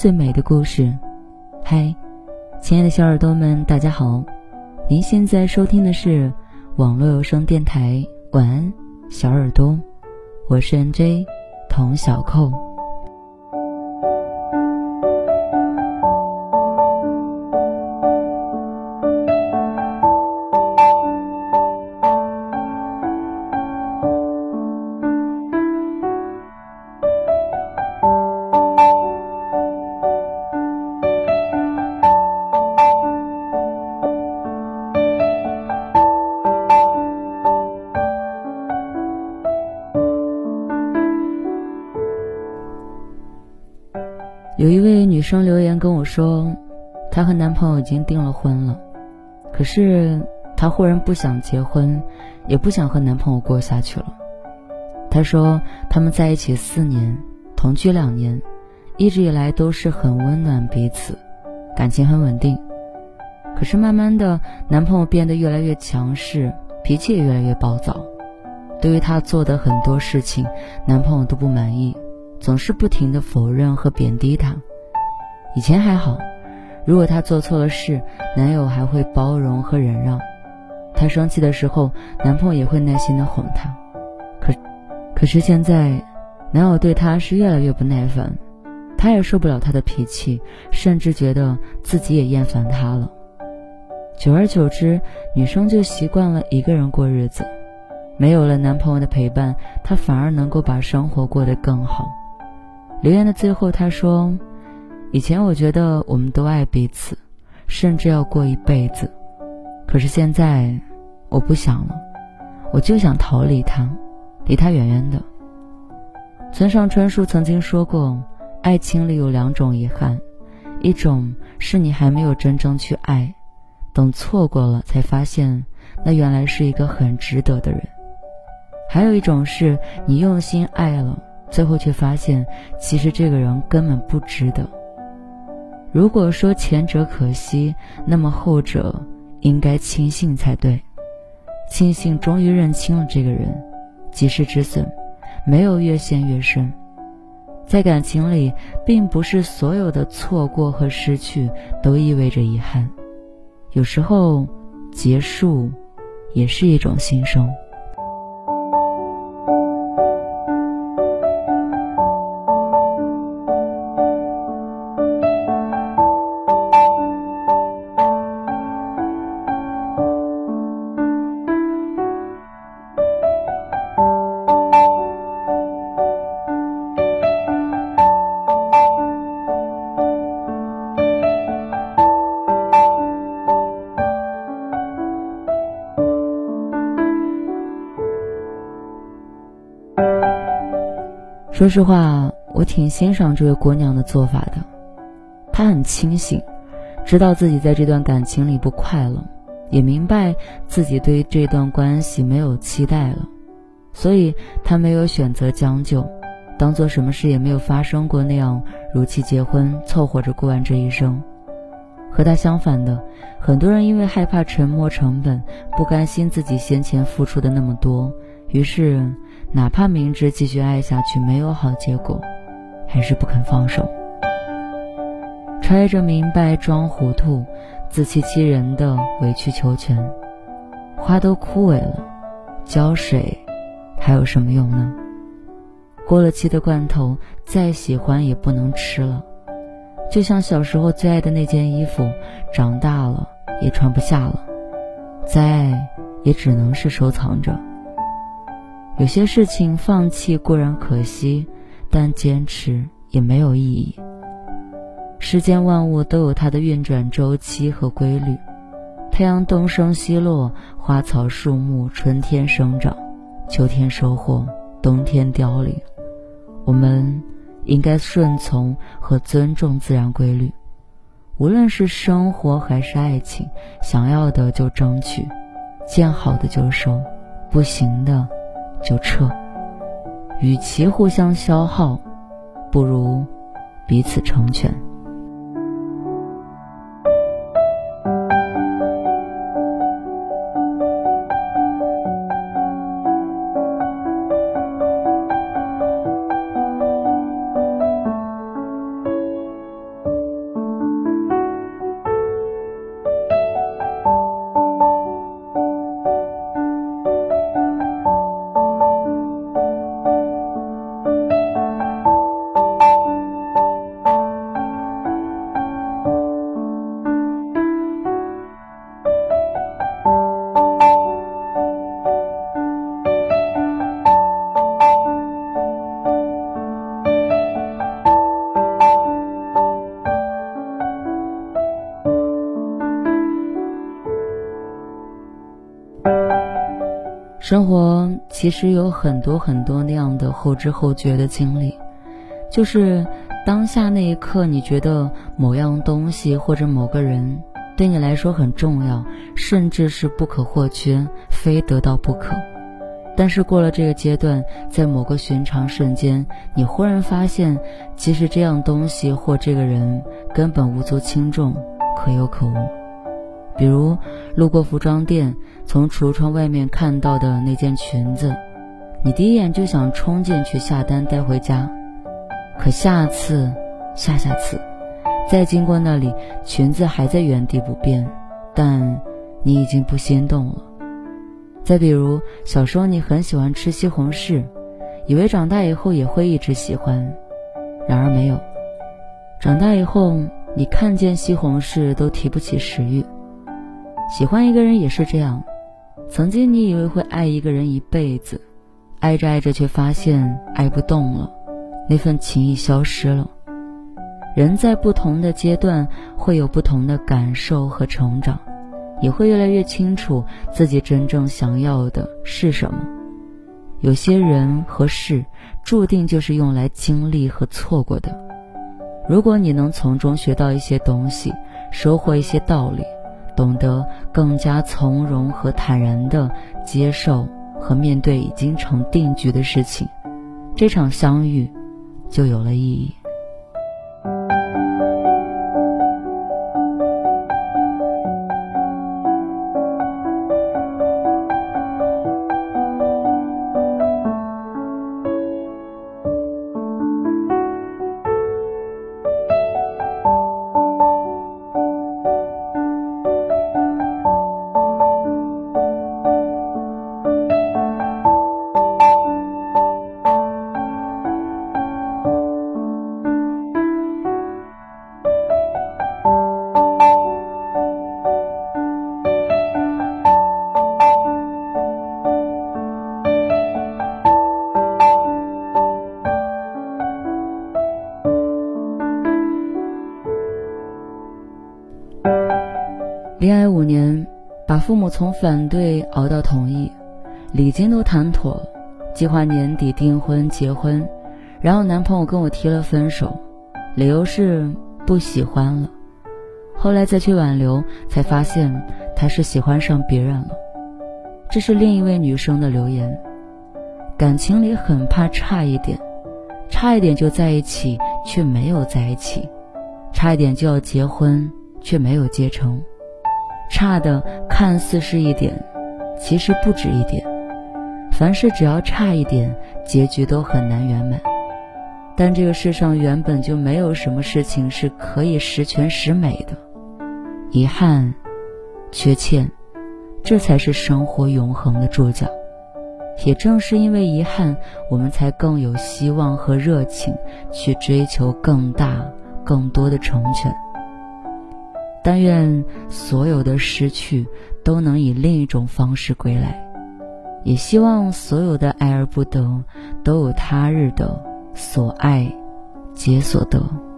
最美的故事。嗨，亲爱的小耳朵们，大家好！您现在收听的是网络有声电台。晚安，小耳朵，我是 NJ 童小扣。有一位女生留言跟我说，她和男朋友已经订了婚了，可是她忽然不想结婚，也不想和男朋友过下去了。她说他们在一起四年，同居两年，一直以来都是很温暖彼此，感情很稳定。可是慢慢的，男朋友变得越来越强势，脾气也越来越暴躁，对于她做的很多事情，男朋友都不满意。总是不停的否认和贬低她。以前还好，如果她做错了事，男友还会包容和忍让。她生气的时候，男朋友也会耐心的哄她。可，可是现在，男友对她是越来越不耐烦，她也受不了他的脾气，甚至觉得自己也厌烦他了。久而久之，女生就习惯了一个人过日子，没有了男朋友的陪伴，她反而能够把生活过得更好。留言的最后，他说：“以前我觉得我们都爱彼此，甚至要过一辈子。可是现在，我不想了，我就想逃离他，离他远远的。”村上春树曾经说过：“爱情里有两种遗憾，一种是你还没有真正去爱，等错过了才发现，那原来是一个很值得的人；还有一种是你用心爱了。”最后却发现，其实这个人根本不值得。如果说前者可惜，那么后者应该庆幸才对。庆幸终于认清了这个人，及时止损，没有越陷越深。在感情里，并不是所有的错过和失去都意味着遗憾，有时候结束也是一种新生。说实话，我挺欣赏这位姑娘的做法的。她很清醒，知道自己在这段感情里不快乐，也明白自己对这段关系没有期待了，所以她没有选择将就，当做什么事也没有发生过那样如期结婚，凑合着过完这一生。和她相反的，很多人因为害怕沉没成本，不甘心自己先前付出的那么多，于是。哪怕明知继续爱下去没有好结果，还是不肯放手。揣着明白装糊涂，自欺欺人的委曲求全，花都枯萎了，浇水还有什么用呢？过了期的罐头，再喜欢也不能吃了。就像小时候最爱的那件衣服，长大了也穿不下了，再爱也只能是收藏着。有些事情放弃固然可惜，但坚持也没有意义。世间万物都有它的运转周期和规律，太阳东升西落，花草树木春天生长，秋天收获，冬天凋零。我们应该顺从和尊重自然规律。无论是生活还是爱情，想要的就争取，见好的就收，不行的。就撤，与其互相消耗，不如彼此成全。生活其实有很多很多那样的后知后觉的经历，就是当下那一刻，你觉得某样东西或者某个人对你来说很重要，甚至是不可或缺，非得到不可。但是过了这个阶段，在某个寻常瞬间，你忽然发现，其实这样东西或这个人根本无足轻重，可有可无。比如路过服装店，从橱窗外面看到的那件裙子，你第一眼就想冲进去下单带回家。可下次、下下次，再经过那里，裙子还在原地不变，但你已经不心动了。再比如，小时候你很喜欢吃西红柿，以为长大以后也会一直喜欢，然而没有。长大以后，你看见西红柿都提不起食欲。喜欢一个人也是这样，曾经你以为会爱一个人一辈子，爱着爱着却发现爱不动了，那份情谊消失了。人在不同的阶段会有不同的感受和成长。也会越来越清楚自己真正想要的是什么。有些人和事注定就是用来经历和错过的。如果你能从中学到一些东西，收获一些道理，懂得更加从容和坦然地接受和面对已经成定局的事情，这场相遇就有了意义。父母从反对熬到同意，礼金都谈妥了，计划年底订婚结婚。然后男朋友跟我提了分手，理由是不喜欢了。后来再去挽留，才发现他是喜欢上别人了。这是另一位女生的留言。感情里很怕差一点，差一点就在一起，却没有在一起；差一点就要结婚，却没有结成。差的看似是一点，其实不止一点。凡事只要差一点，结局都很难圆满。但这个世上原本就没有什么事情是可以十全十美的。遗憾、缺欠，这才是生活永恒的注脚。也正是因为遗憾，我们才更有希望和热情去追求更大、更多的成全。但愿所有的失去都能以另一种方式归来，也希望所有的爱而不得都有他日的所爱皆所得。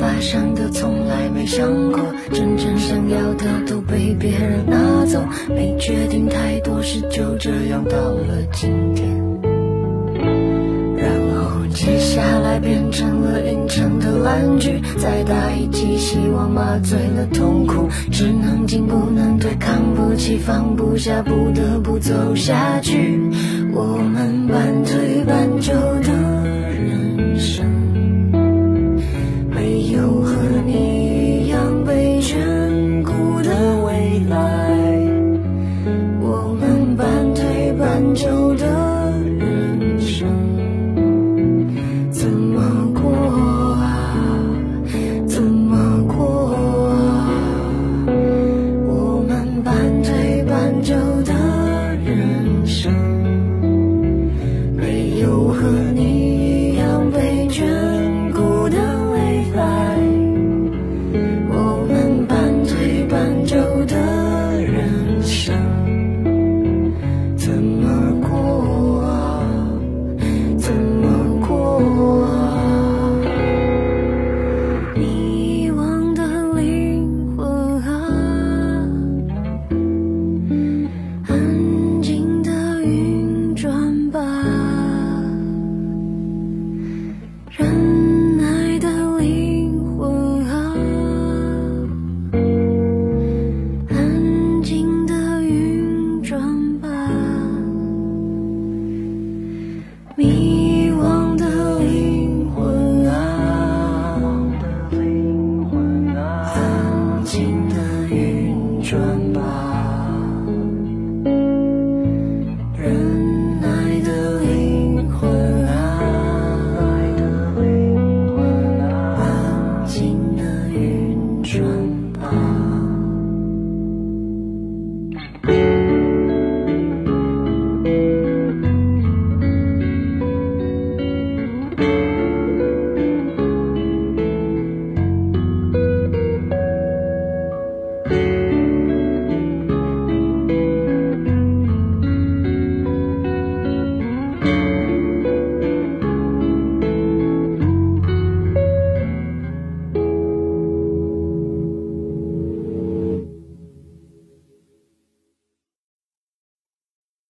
发生的从来没想过，真正想要的都被别人拿走，没决定太多事，就这样到了今天。然后接下来变成了凌晨的烂剧，再打一剂希望麻醉了痛苦，只能进不能退，扛不起放不下，不得不走下去。我们半推半就的。